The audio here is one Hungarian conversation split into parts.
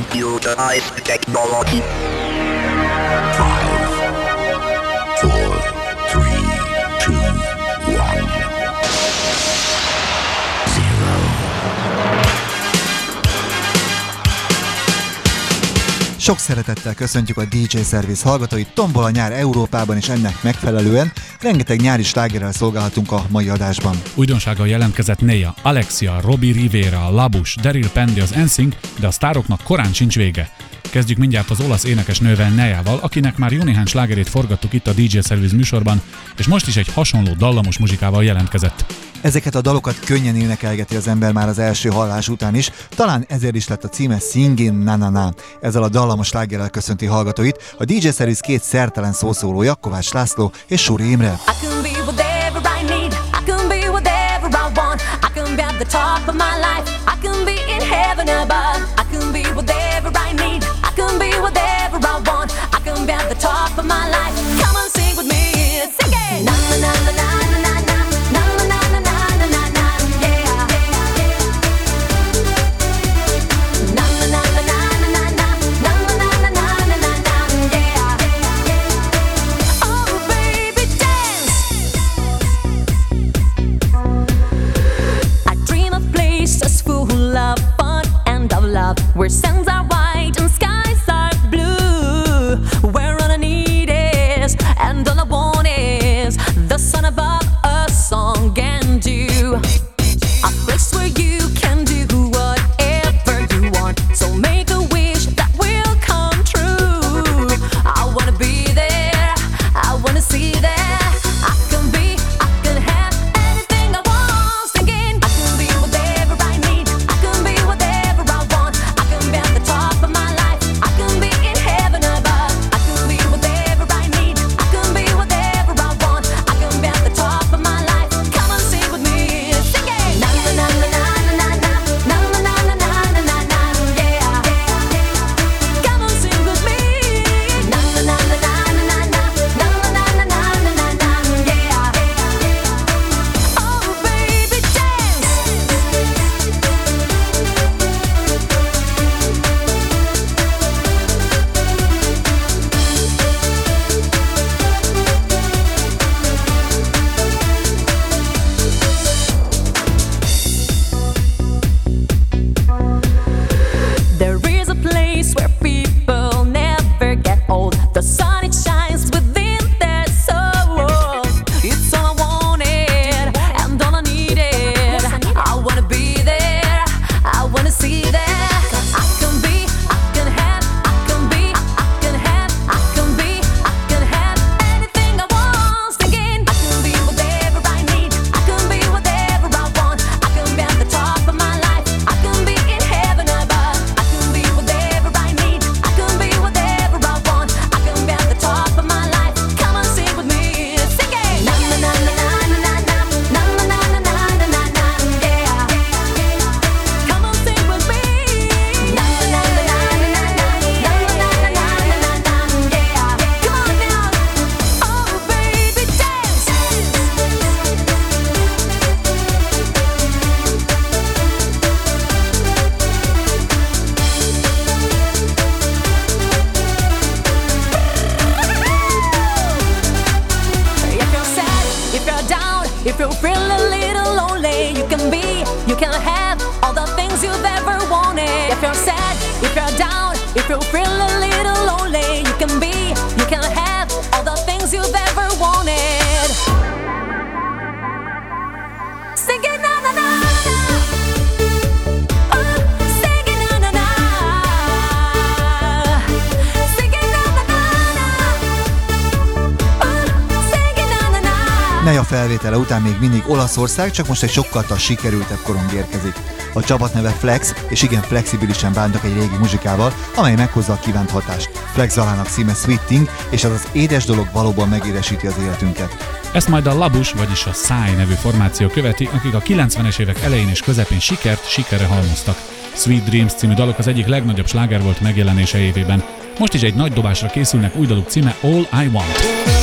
computerized technology. Sok szeretettel köszöntjük a DJ Service hallgatóit, tombol a nyár Európában, és ennek megfelelően rengeteg nyári slágerrel szolgálhatunk a mai adásban. Újdonsággal jelentkezett Néa, Alexia, Robi Rivera, Labus, Daryl Pendi az Ensing, de a sztároknak korán sincs vége. Kezdjük mindjárt az olasz énekes nővel Nejával, akinek már jó néhány slágerét forgattuk itt a DJ Service műsorban, és most is egy hasonló dallamos muzsikával jelentkezett. Ezeket a dalokat könnyen énekelgeti az ember már az első hallás után is, talán ezért is lett a címe Singin Na Na Na. Ezzel a dallamos slágerrel köszönti hallgatóit a DJ Series két szertelen szószólója, Kovács László és Suri Imre. Come on, We're selling Olaszország, csak most egy sokkal sikerültebb korong érkezik. A csapat neve Flex, és igen flexibilisen bántak egy régi muzsikával, amely meghozza a kívánt hatást. Flex alának címe Sweeting és az az édes dolog valóban megéresíti az életünket. Ezt majd a Labus, vagyis a Száj nevű formáció követi, akik a 90-es évek elején és közepén sikert sikere halmoztak. Sweet Dreams című dalok az egyik legnagyobb sláger volt megjelenése évében. Most is egy nagy dobásra készülnek új daluk címe All I Want.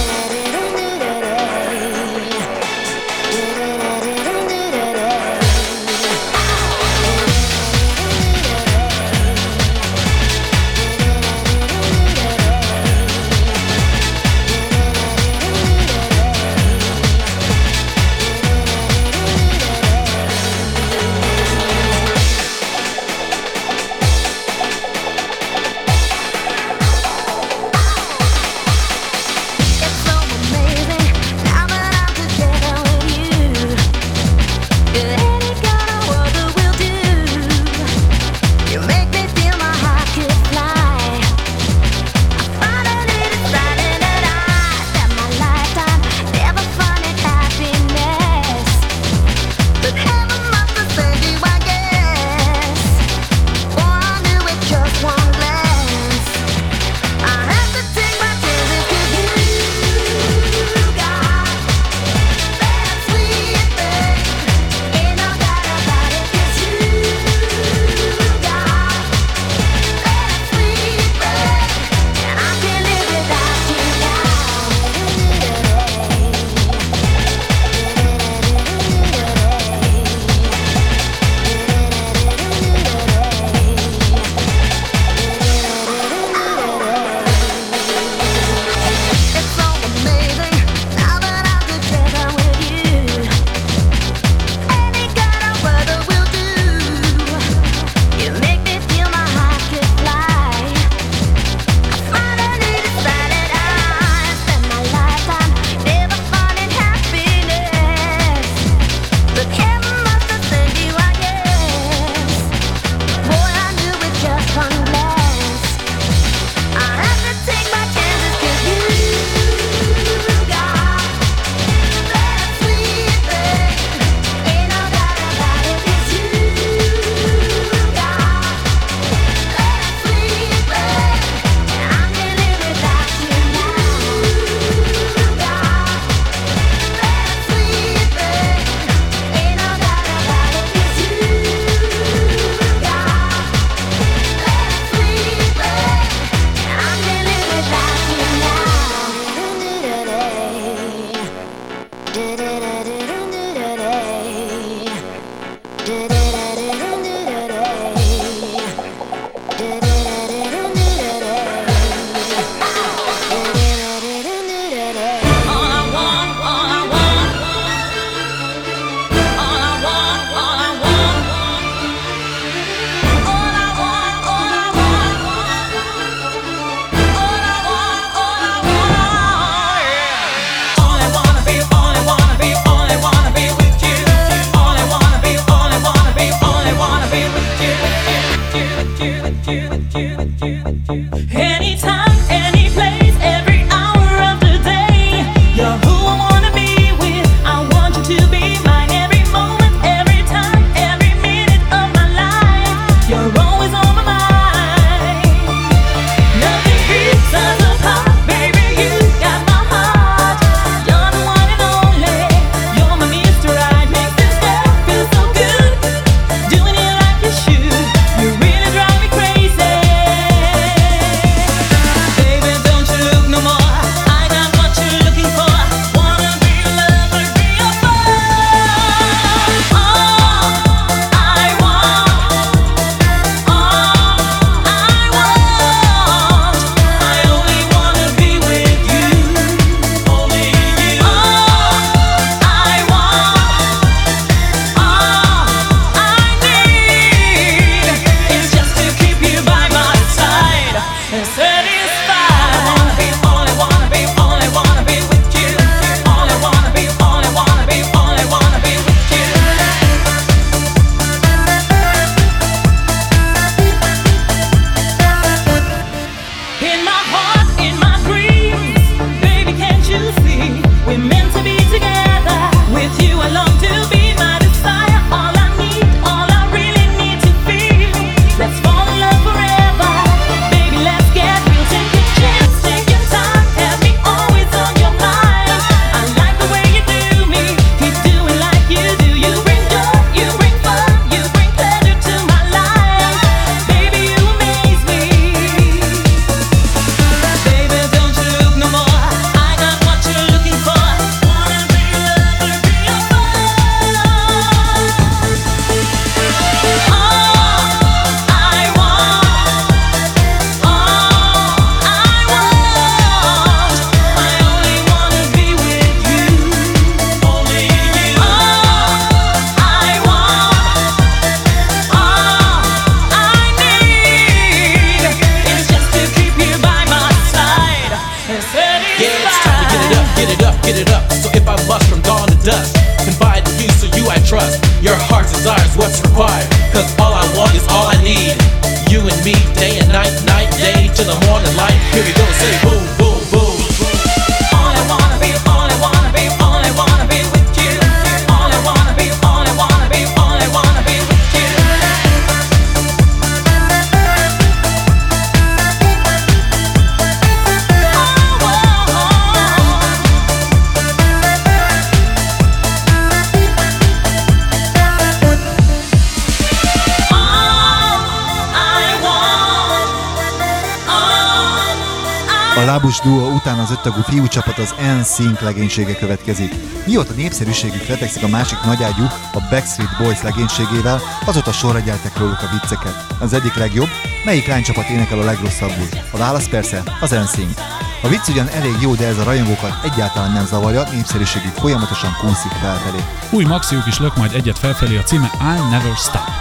Fiúcsapat az NSYNC legénysége következik. Mióta népszerűségük retekszik a másik nagyágyú, a Backstreet Boys legénységével, azóta sorra gyertek róluk a vicceket. Az egyik legjobb, melyik lánycsapat énekel a legrosszabbul? A válasz persze az NSYNC. A vicc ugyan elég jó, de ez a rajongókat egyáltalán nem zavarja, népszerűségük folyamatosan kúszik felfelé. Új maxiuk is lök majd egyet felfelé a címe I'll Never Stop.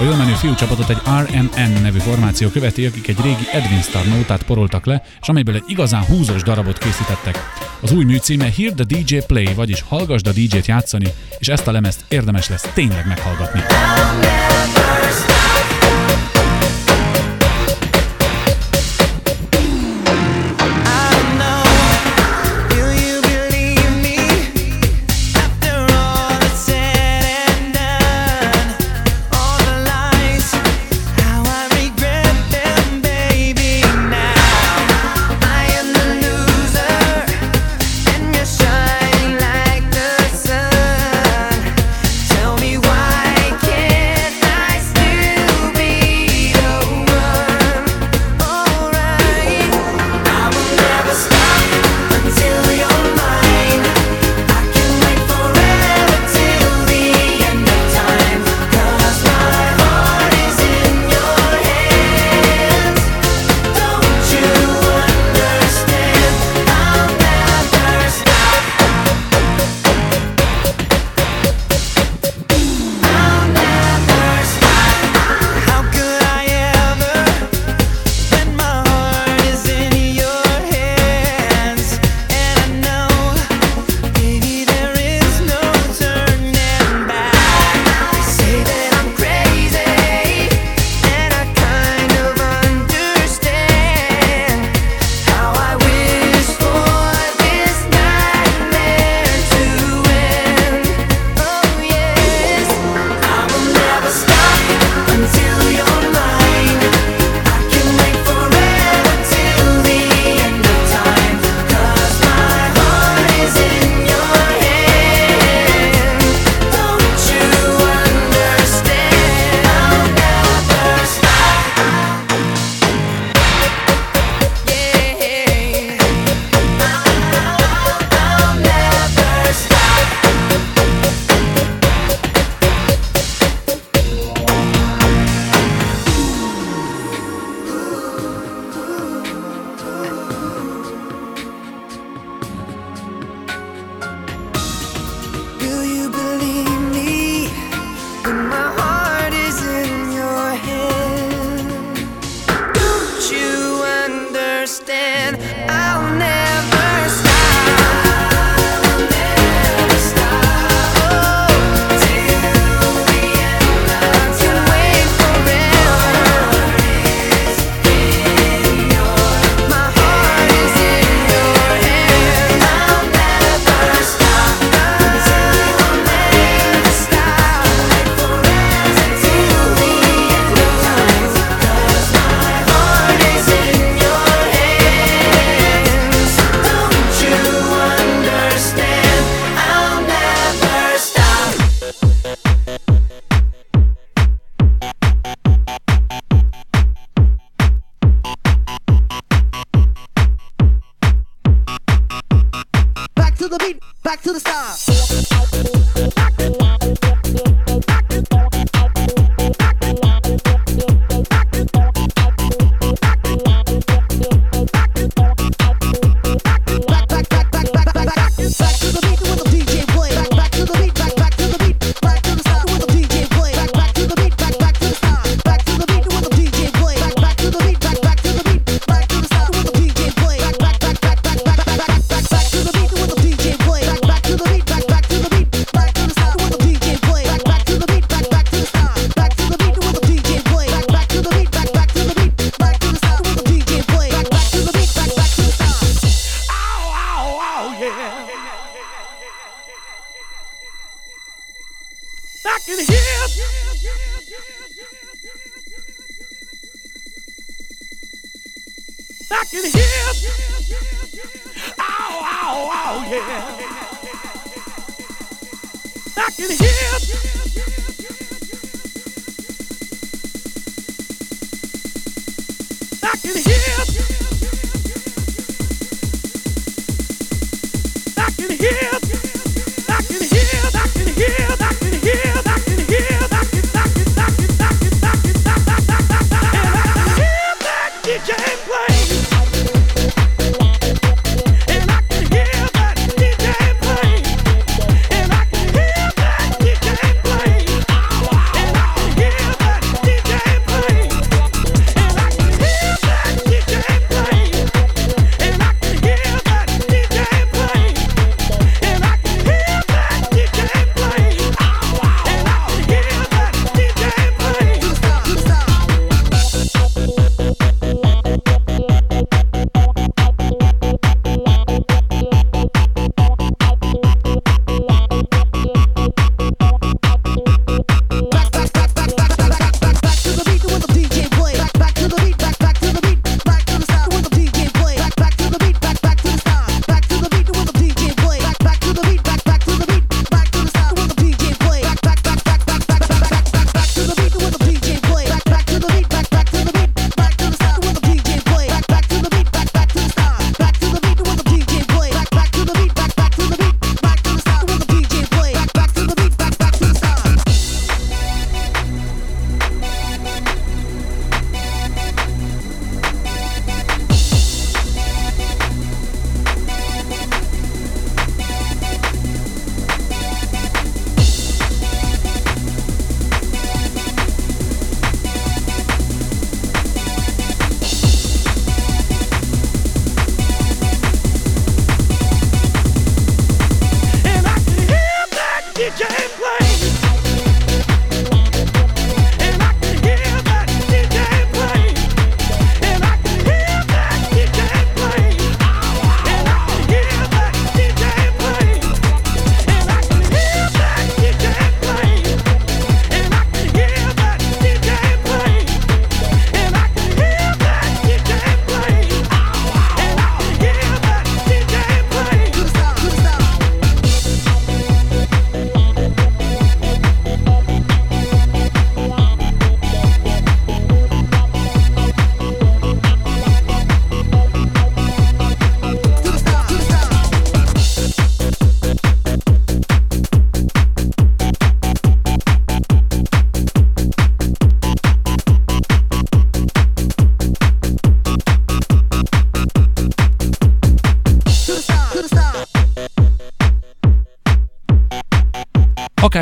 A jól menő fiúcsapatot egy RMN nevű formáció követi, akik egy régi Edwin Star nótát poroltak le, és amelyből egy igazán húzós darabot készítettek. Az új mű címe Hear the DJ Play, vagyis hallgasd a DJ-t játszani, és ezt a lemezt érdemes lesz tényleg meghallgatni. Tell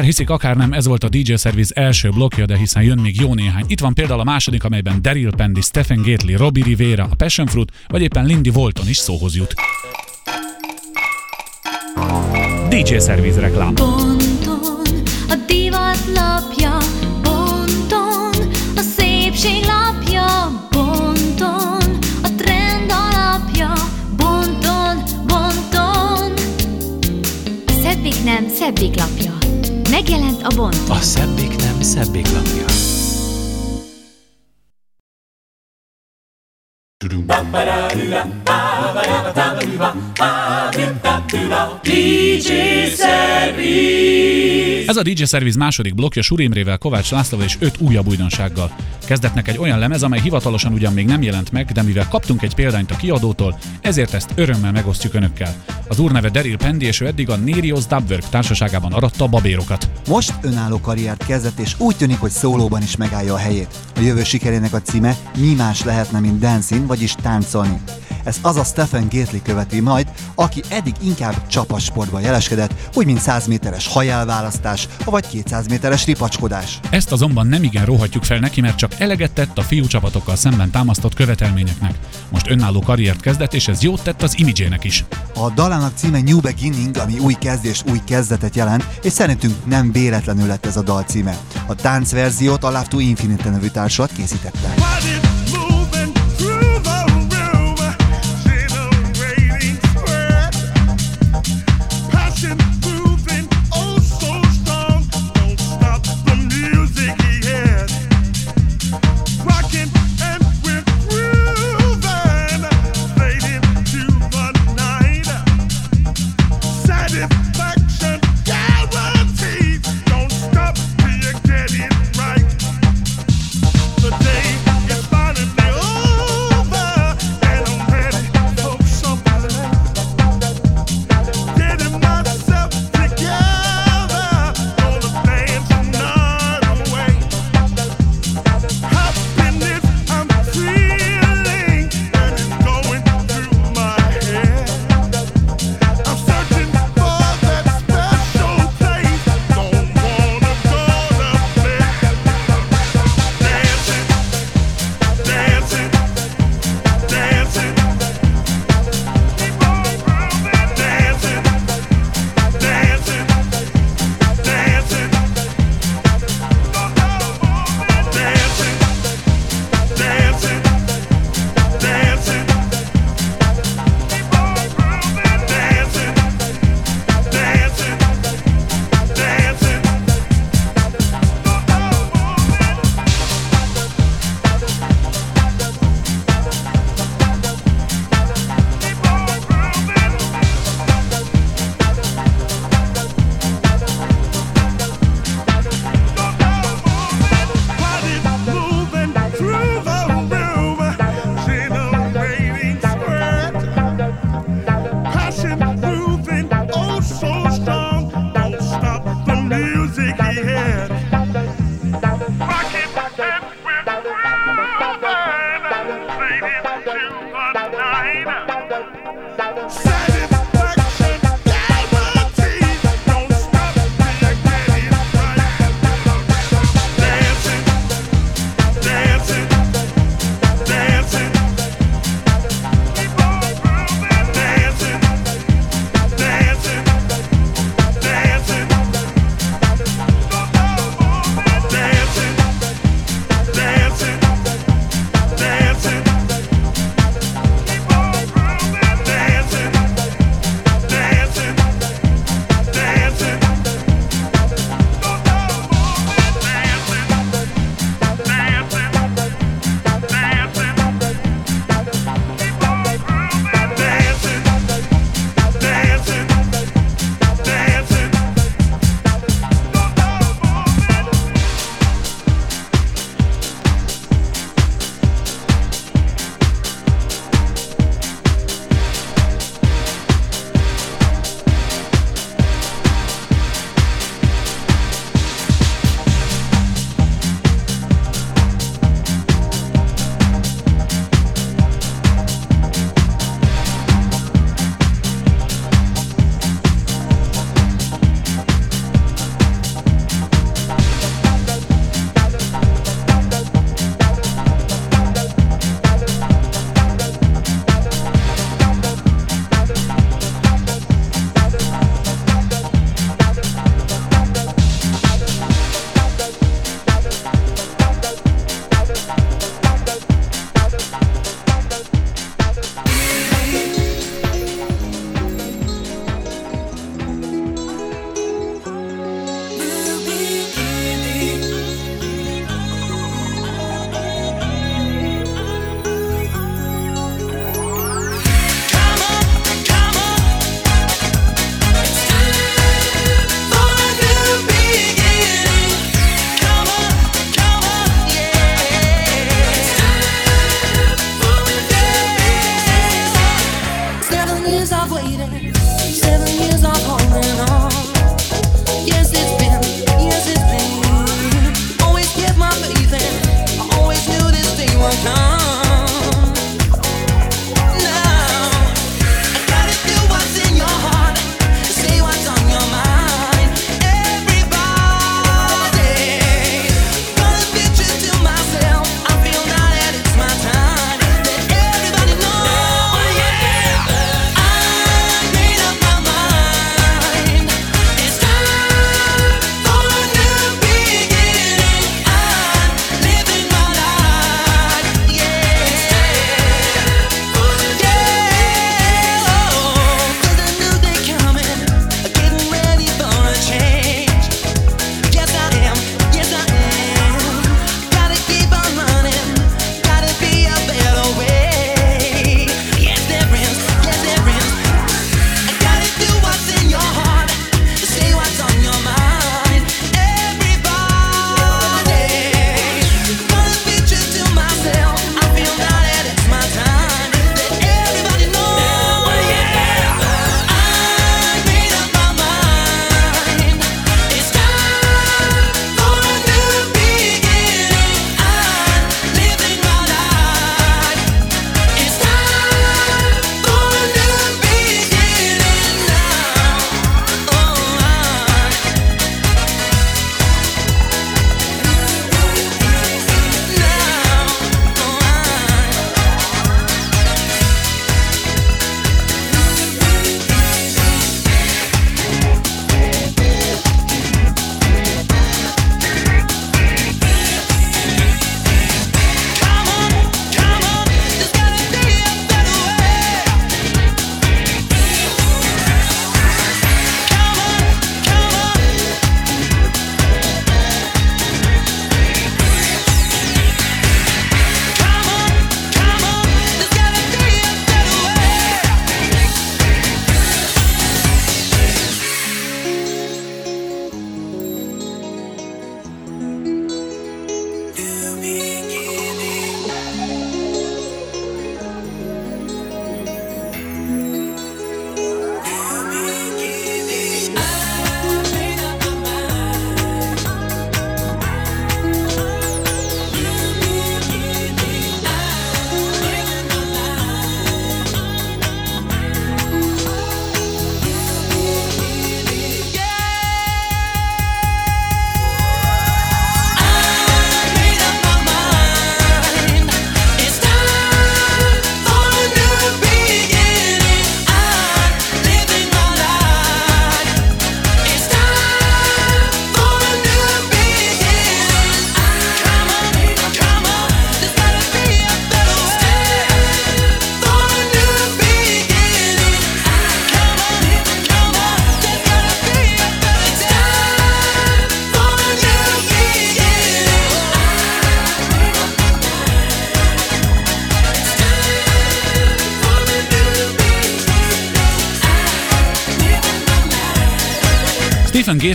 hiszik, akár nem, ez volt a DJ Service első blokja, de hiszen jön még jó néhány. Itt van például a második, amelyben Daryl Pendy, Stephen Gately, Robbie Rivera, a Passion Fruit, vagy éppen Lindy Volton is szóhoz jut. DJ Service reklám. Ponton a divat lapja, ponton a szépség lapja, ponton a trend alapja, ponton. A szebbik nem szebbik lapja. Megjelent a bont. A szebbik nem szebbik lapja. Ez a DJ Service második blokja Surimrével, Kovács Lászlóval és öt újabb újdonsággal. Kezdetnek egy olyan lemez, amely hivatalosan ugyan még nem jelent meg, de mivel kaptunk egy példányt a kiadótól, ezért ezt örömmel megosztjuk önökkel. Az úr neve Daryl Pendy, és ő eddig a Nerios Dubwork társaságában aratta a babérokat. Most önálló karriert kezdett, és úgy tűnik, hogy szólóban is megállja a helyét. A jövő sikerének a címe mi más lehetne, mint dancing, vagyis táncolni. Ez az a Stephen Gately követi majd, aki eddig inkább csapasportban jeleskedett, úgy mint 100 méteres hajelválasztás, vagy 200 méteres ripacskodás. Ezt azonban nem igen róhatjuk fel neki, mert csak eleget tett a fiú csapatokkal szemben támasztott követelményeknek. Most önálló karriert kezdett, és ez jót tett az imidzsének is. A dalának címe New Beginning, ami új kezdés, új kezdetet jelent, és szerintünk nem véletlenül lett ez a dal címe. A táncverziót a Love to Infinite nevű társulat készítette.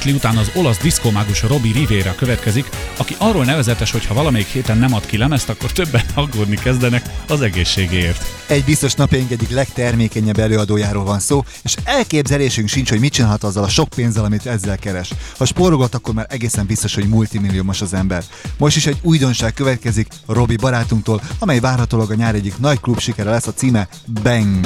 Gately után az olasz diszkómágus Robbie Rivera következik, aki arról nevezetes, hogy ha valamelyik héten nem ad ki lemezt, akkor többen aggódni kezdenek az egészségéért. Egy biztos napjaink egyik legtermékenyebb előadójáról van szó, és elképzelésünk sincs, hogy mit csinálhat azzal a sok pénzzel, amit ezzel keres. Ha spórogat, akkor már egészen biztos, hogy multimilliómos az ember. Most is egy újdonság következik Robi barátunktól, amely várhatólag a nyár egyik nagy klub sikere lesz a címe Bang.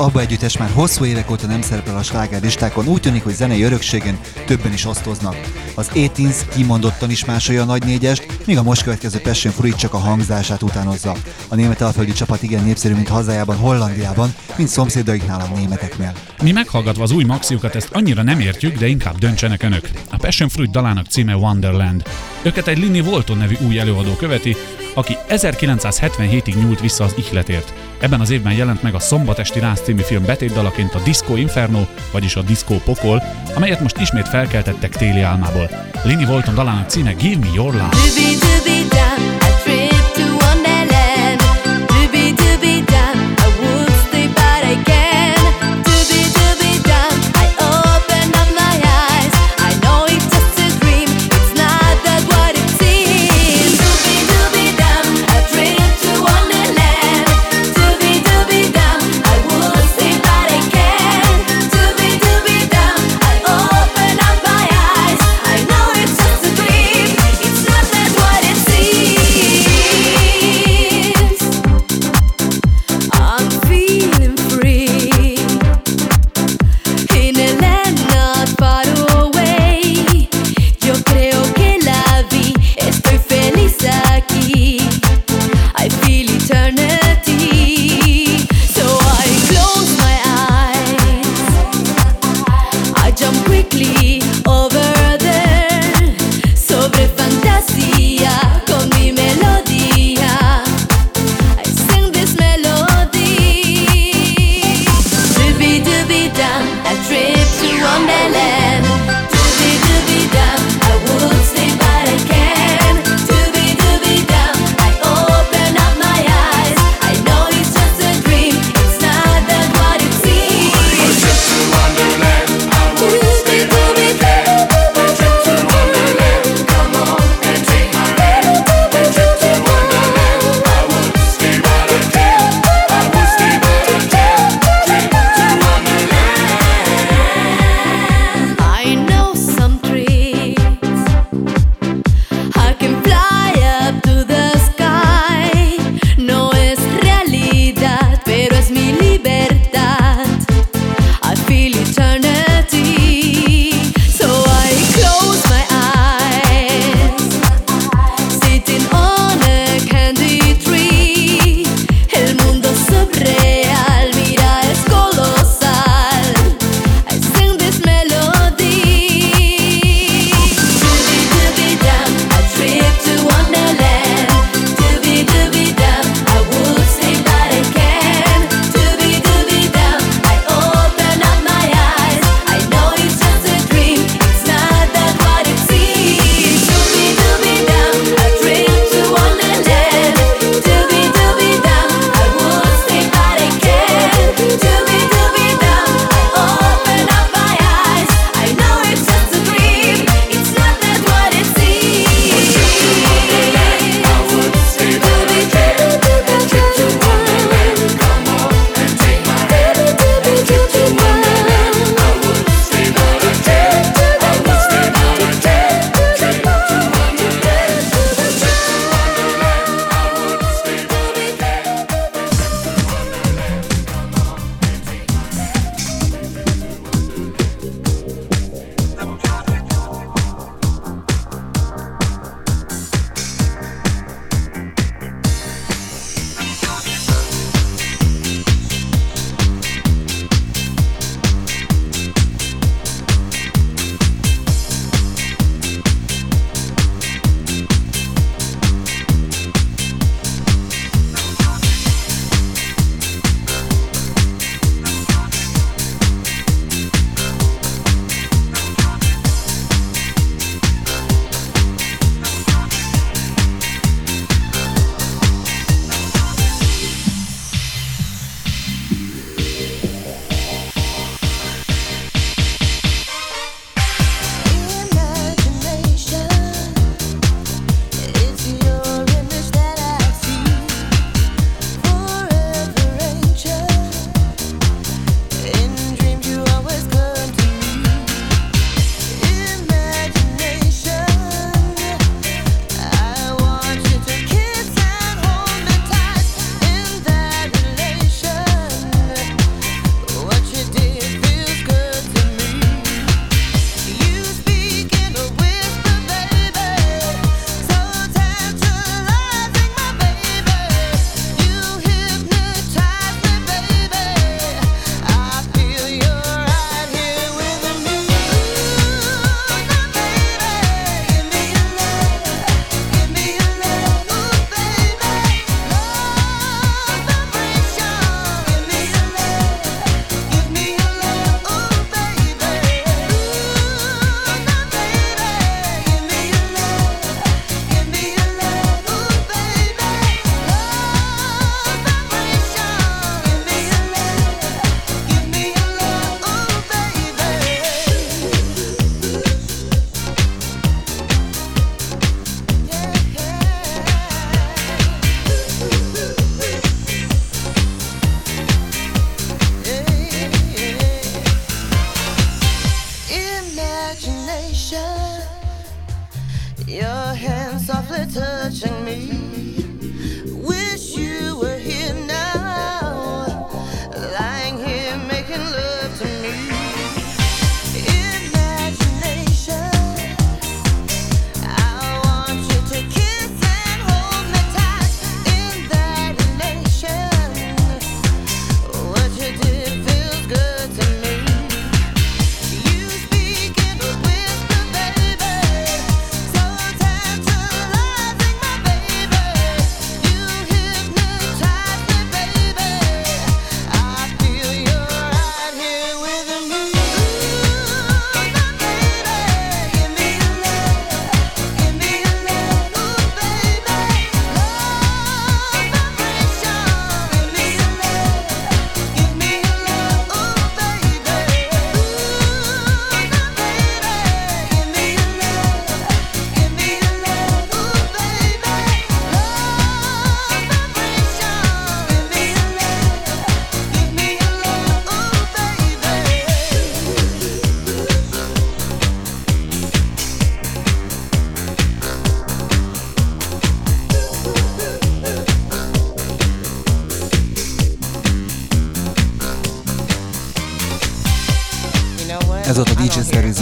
ABBA együttes már hosszú évek óta nem szerepel a slágerlistákon, úgy tűnik, hogy zenei örökségen többen is osztoznak. Az 18 kimondottan is másolja a nagy négyest, míg a most következő Passion Fruit csak a hangzását utánozza. A német alföldi csapat igen népszerű, mint hazájában, Hollandiában, mint szomszédaiknál a németeknél. Mi meghallgatva az új maxiukat ezt annyira nem értjük, de inkább döntsenek önök. A Passion Fruit dalának címe Wonderland. Őket egy Linny Walton nevű új előadó követi, aki 1977-ig nyúlt vissza az ihletért. Ebben az évben jelent meg a Szombatesti Rász című film betétdalaként a Disco Inferno, vagyis a Disco Pokol, amelyet most ismét felkeltettek téli álmából. Linny Walton dalának címe Give Me Your Love.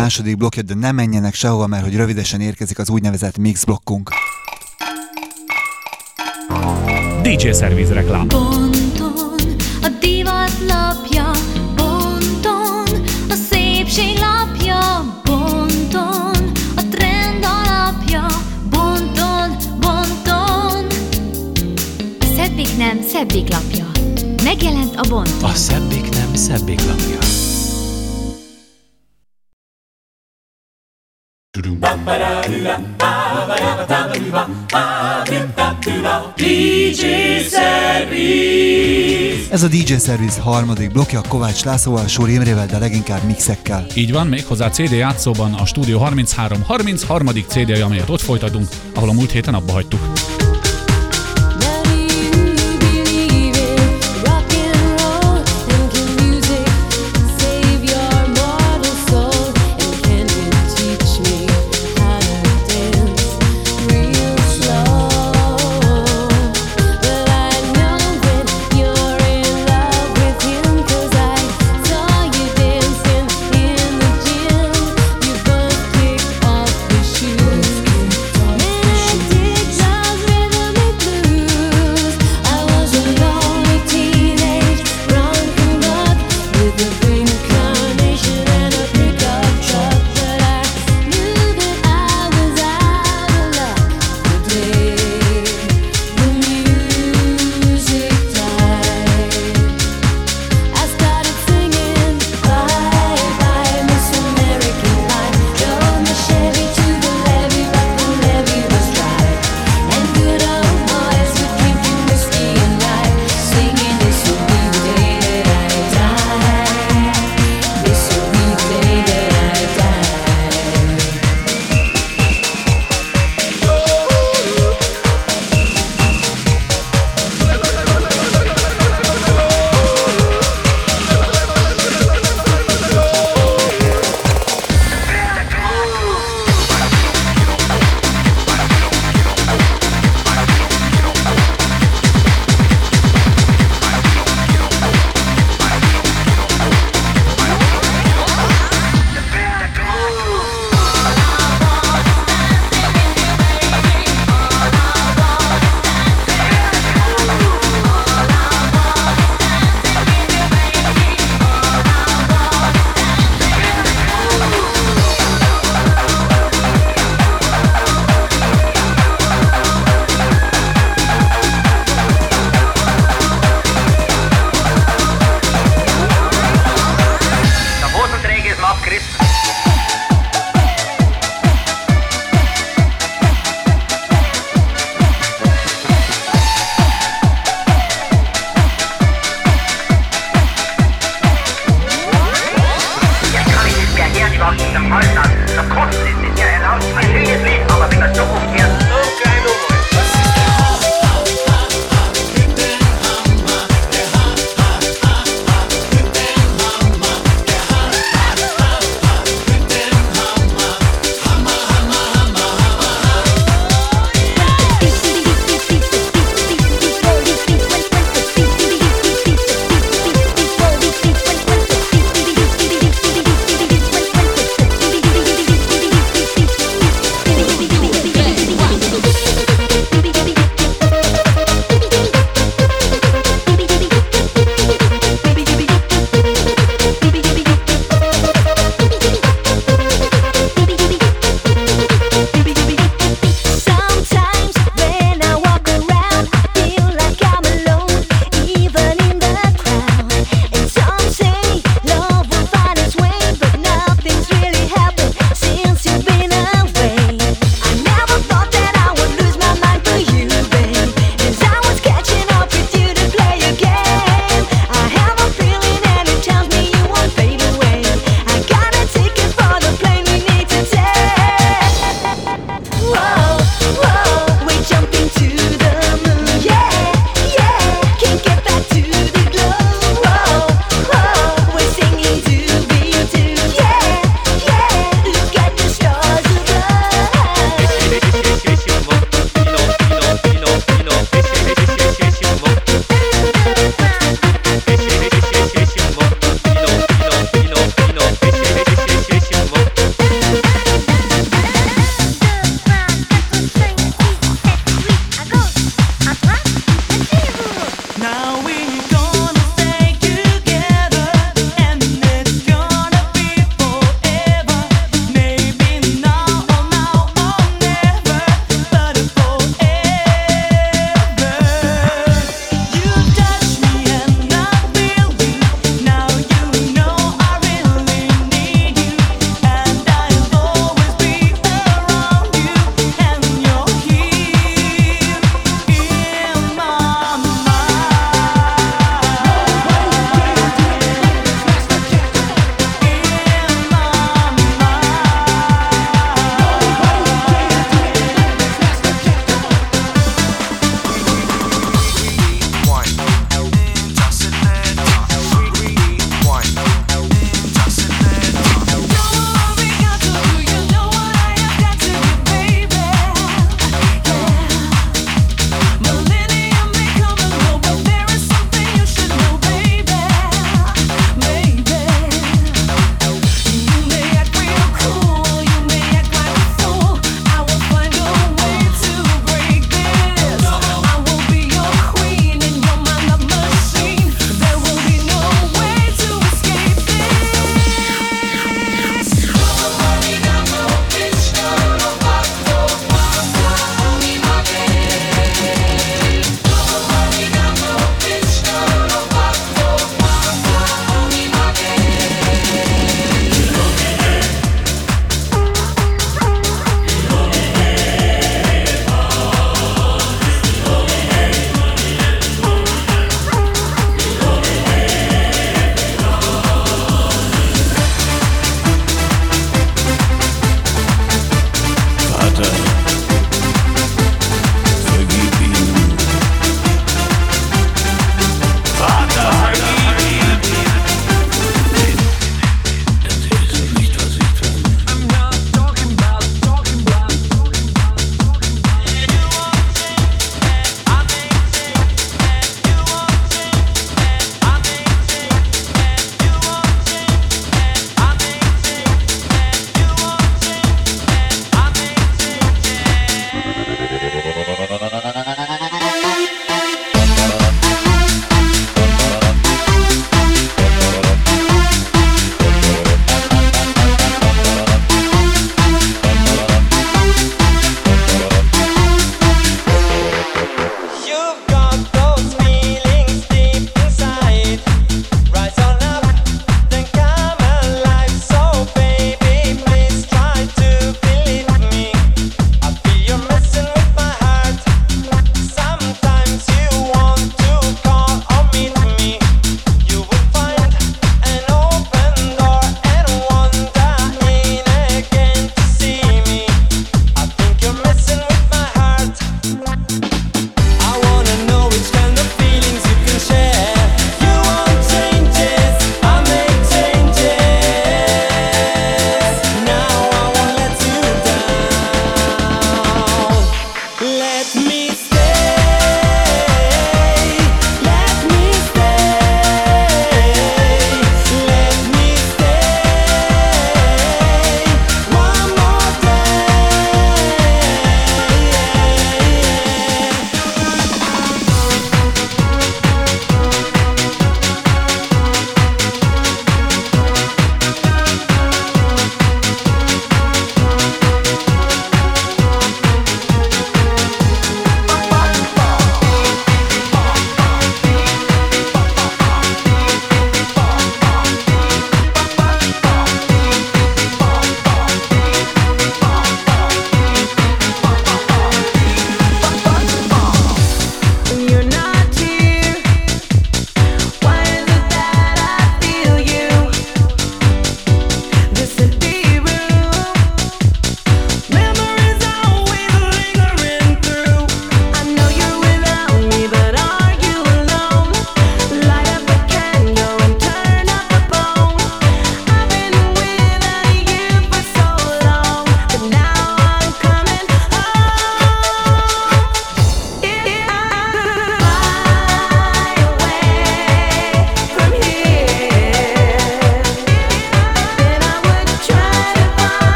Második blokkja, de nem menjenek sehova, mert hogy rövidesen érkezik az úgynevezett mix blokkunk. DJ Service reklám. Ponton, a divat lapja, ponton, a szépség lapja, ponton, a trend alapja, ponton, ponton. A szebbik nem szebbik lapja. Megjelent a bont. A szebbik nem szebbik lapja. Ez a DJ Service harmadik blokkja Kovács Lászlóval, Sóri Imrével, de leginkább mixekkel. Így van, méghozzá CD játszóban a Studio 33 33. CD-je, amelyet ott folytatunk, ahol a múlt héten abba hagytuk.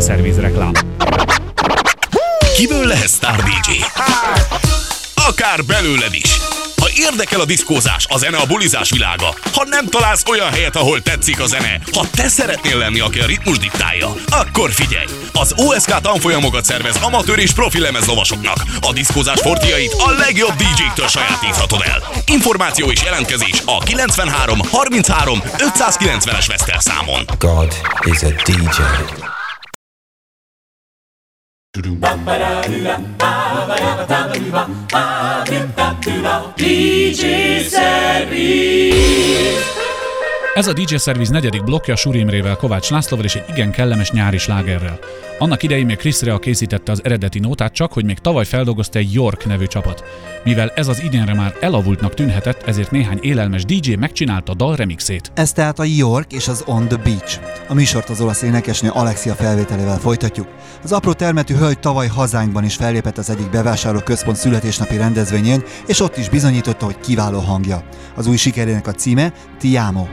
Service reklám. Kiből lehet Star DJ? Akár belőled is. Ha érdekel a diszkózás, a zene, a bulizás világa, ha nem találsz olyan helyet, ahol tetszik a zene, ha te szeretnél lenni, aki a ritmus diktálja, akkor figyelj! Az OSK tanfolyamokat szervez amatőr és profi lemezlovasoknak. A diszkózás fortiait a legjobb DJ-któl sajátíthatod el. Információ és jelentkezés a 93 33 590-es Veszter számon. God is a DJ. DJ Savvy. Ez a DJ Service negyedik blokja Suri Imrével, Kovács Lászlóval és egy igen kellemes nyári slágerrel. Annak idején még Chris Rea készítette az eredeti nótát, csak hogy még tavaly feldolgozta egy York nevű csapat. Mivel ez az idénre már elavultnak tűnhetett, ezért néhány élelmes DJ megcsinálta a dal remixét. Ez tehát a York és az On the Beach. A műsort az olasz énekesnő Alexia felvételével folytatjuk. Az apró termetű hölgy tavaly hazánkban is fellépett az egyik bevásárlóközpont születésnapi rendezvényén, és ott is bizonyította, hogy kiváló hangja. Az új sikerének a címe Tiamo.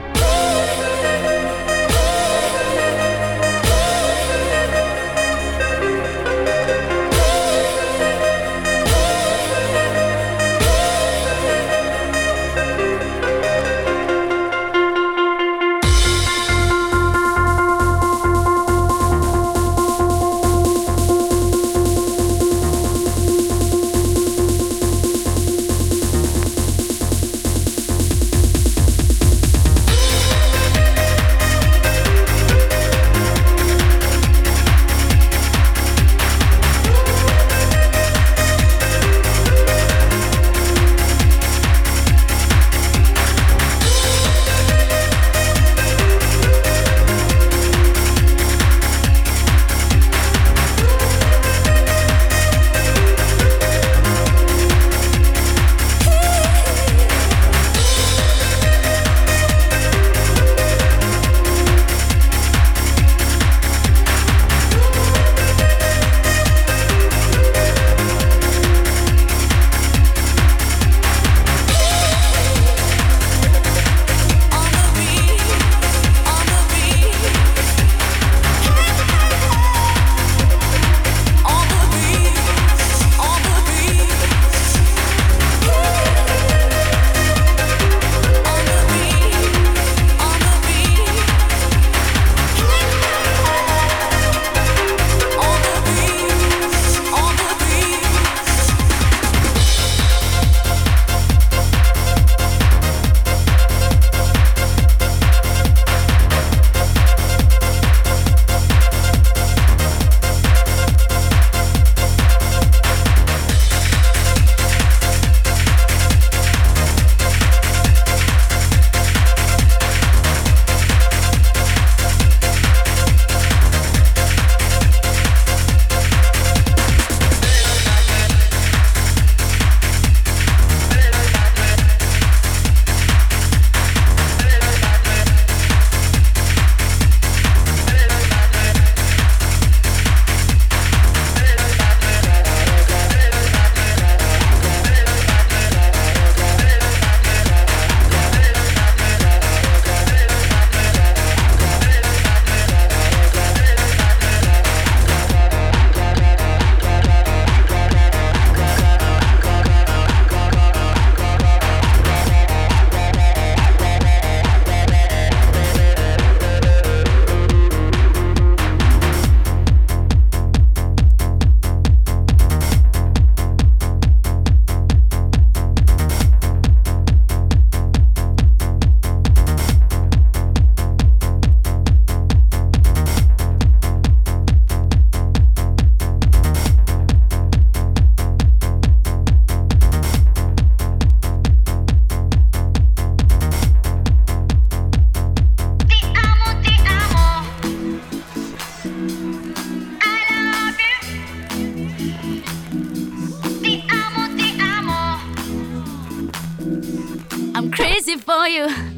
You.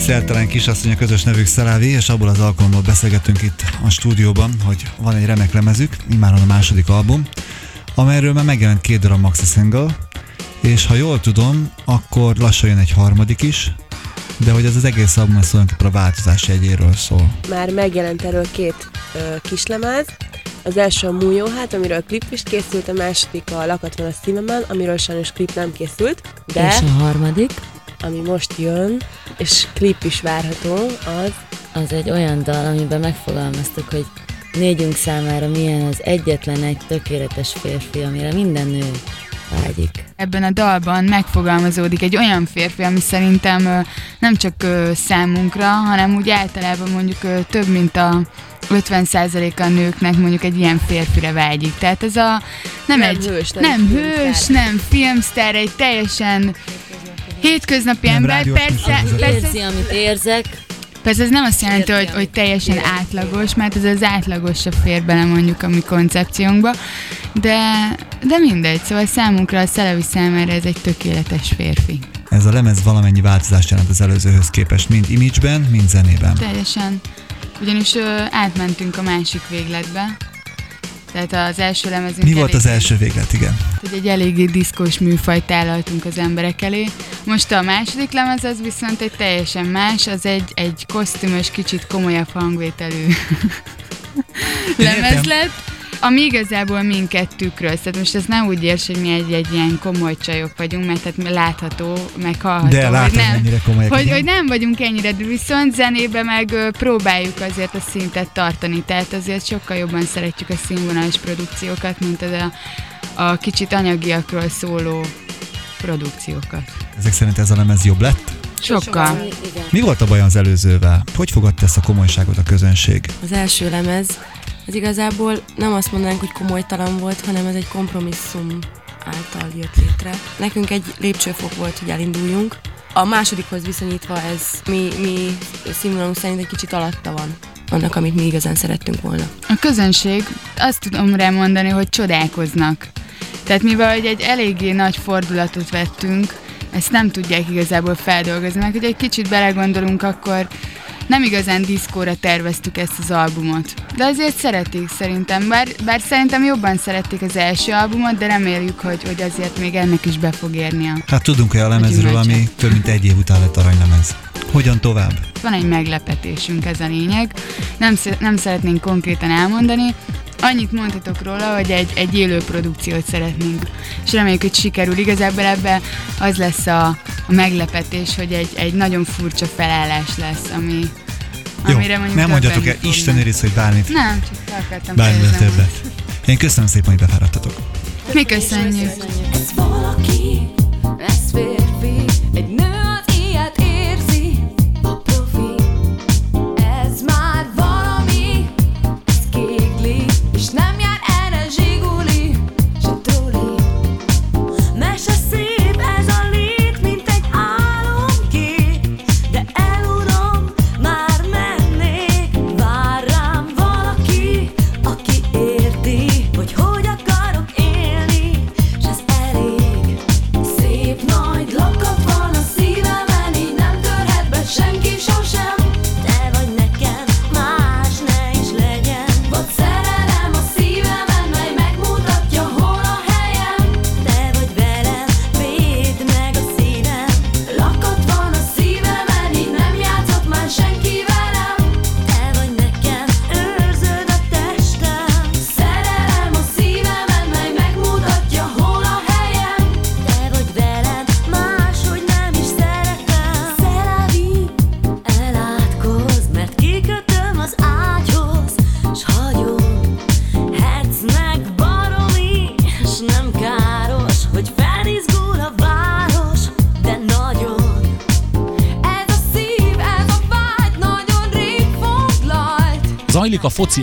Szertelen kisasszony a közös nevük Szarávi, és abból az alkalommal beszélgetünk itt a stúdióban, hogy van egy remek lemezük, immáron a második album, amelyről már megjelent két darab maxi single, és ha jól tudom, akkor lassan jön egy harmadik is, de hogy ez az egész album ez tulajdonképpen a változás jegyéről szól. Már megjelent erről két ö, kislemez. Az első a Mújó hát, amiről klip is készült, a második a Lakat van a szívemen, amiről sajnos klip nem készült, de És a harmadik? Ami most jön, és klip is várható, az Az egy olyan dal, amiben megfogalmaztuk, hogy négyünk számára milyen az egyetlen egy tökéletes férfi, amire minden nő vágyik. Ebben a dalban megfogalmazódik egy olyan férfi, ami szerintem nem csak számunkra, hanem úgy általában mondjuk több, mint a 50%-a a nőknek mondjuk egy ilyen férfire vágyik. Tehát ez a nem, Nem egy hős, nem nem, filmsztár. hős, nem filmsztár, egy teljesen hétköznapi Nem ember. Persze, persze, Érzi, amit érzek. Persze ez nem azt jelenti, hogy, hogy teljesen érzi. átlagos, mert ez az átlagos se fér bele mondjuk a mi koncepciónkba, de, de mindegy, szóval számunkra a Szelevi számára ez egy tökéletes férfi. Ez a lemez valamennyi változást jelent az előzőhöz képest, mind imageben, mind zenében. Teljesen. Ugyanis ö, átmentünk a másik végletbe. Tehát az első lemezünk Mi volt az első véglet, igen? hogy egy eléggé diszkós műfajt tálaltunk az emberek elé. Most a második lemez az viszont egy teljesen más, az egy, egy kosztümös, kicsit komolyabb hangvételű lemez lett, ami igazából minket tükröz. Tehát most ez nem úgy érts, hogy mi egy, egy ilyen komoly csajok vagyunk, mert tehát látható, meg hallható, De hogy látod, nem, mennyire komolyak hogy, vagyunk. hogy nem vagyunk ennyire, de viszont zenébe meg próbáljuk azért a szintet tartani, tehát azért sokkal jobban szeretjük a színvonalas produkciókat, mint az a, a kicsit anyagiakról szóló produkciókat. Ezek szerint ez a lemez jobb lett? Sokkal. Mi volt a baj az előzővel? Hogy fogadta ezt a komolyságot a közönség? Az első lemez, ez igazából nem azt mondanánk, hogy komolytalan volt, hanem ez egy kompromisszum által jött létre. Nekünk egy lépcsőfok volt, hogy elinduljunk. A másodikhoz viszonyítva ez mi, mi színvonalunk szerint egy kicsit alatta van annak, amit mi igazán szerettünk volna. A közönség, azt tudom rá mondani, hogy csodálkoznak. Tehát mivel hogy egy eléggé nagy fordulatot vettünk, ezt nem tudják igazából feldolgozni, mert hogy egy kicsit belegondolunk, akkor nem igazán diszkóra terveztük ezt az albumot. De azért szeretik szerintem, bár, bár szerintem jobban szerették az első albumot, de reméljük, hogy, hogy azért még ennek is be fog érni a... Hát tudunk olyan lemezről, ami több mint egy év után lett aranylemez. Hogyan tovább? Van egy meglepetésünk, ez a lényeg. Nem, nem szeretnénk konkrétan elmondani, Annyit mondhatok róla, hogy egy, egy élő produkciót szeretnénk, és reméljük, hogy sikerül. Igazából ebbe az lesz a, a meglepetés, hogy egy, egy nagyon furcsa felállás lesz, ami, Jó, amire mondjuk nem mondjatok el, Isten őriz, hogy bármit, Nem, csak fel akartam bármivel fejezni. többet. Én köszönöm szépen, hogy befáradtatok. Mi köszönjük. Ez valaki, ez férfi,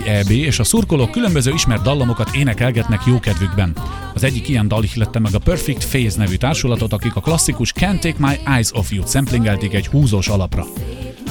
EB, és a szurkolók különböző ismert dallamokat énekelgetnek jókedvükben. Az egyik ilyen dal ihlette meg a Perfect Phase nevű társulatot, akik a klasszikus Can't Take My Eyes Off You-t szemplingelték egy húzós alapra.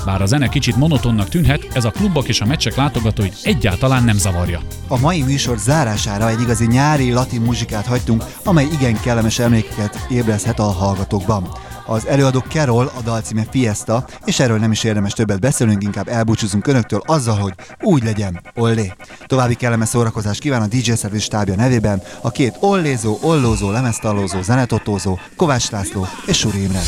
Bár a zene kicsit monotonnak tűnhet, ez a klubok és a meccsek látogatóit egyáltalán nem zavarja. A mai műsor zárására egy igazi nyári latin muzsikát hagytunk, amely igen kellemes emlékeket ébreszthet a hallgatókban. Az előadó Carol, a dal címe Fiesta, és erről nem is érdemes többet beszélnünk, inkább elbúcsúzunk önöktől azzal, hogy úgy legyen, ollé. További kellemes szórakozást kíván a DJ Szerviz stábja nevében a két ollézó, ollózó, lemeztallózó, zenetotózó, Kovács László és Suri Imre.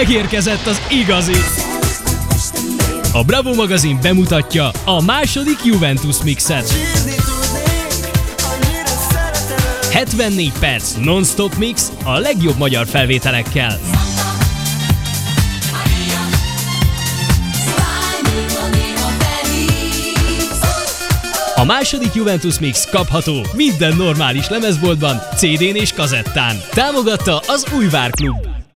Megérkezett az igazi! A Bravo magazin bemutatja a második Juventus mixet. 74 perc non-stop mix a legjobb magyar felvételekkel. A második Juventus Mix kapható minden normális lemezboltban, CD-n és kazettán. Támogatta az Újvár Klub.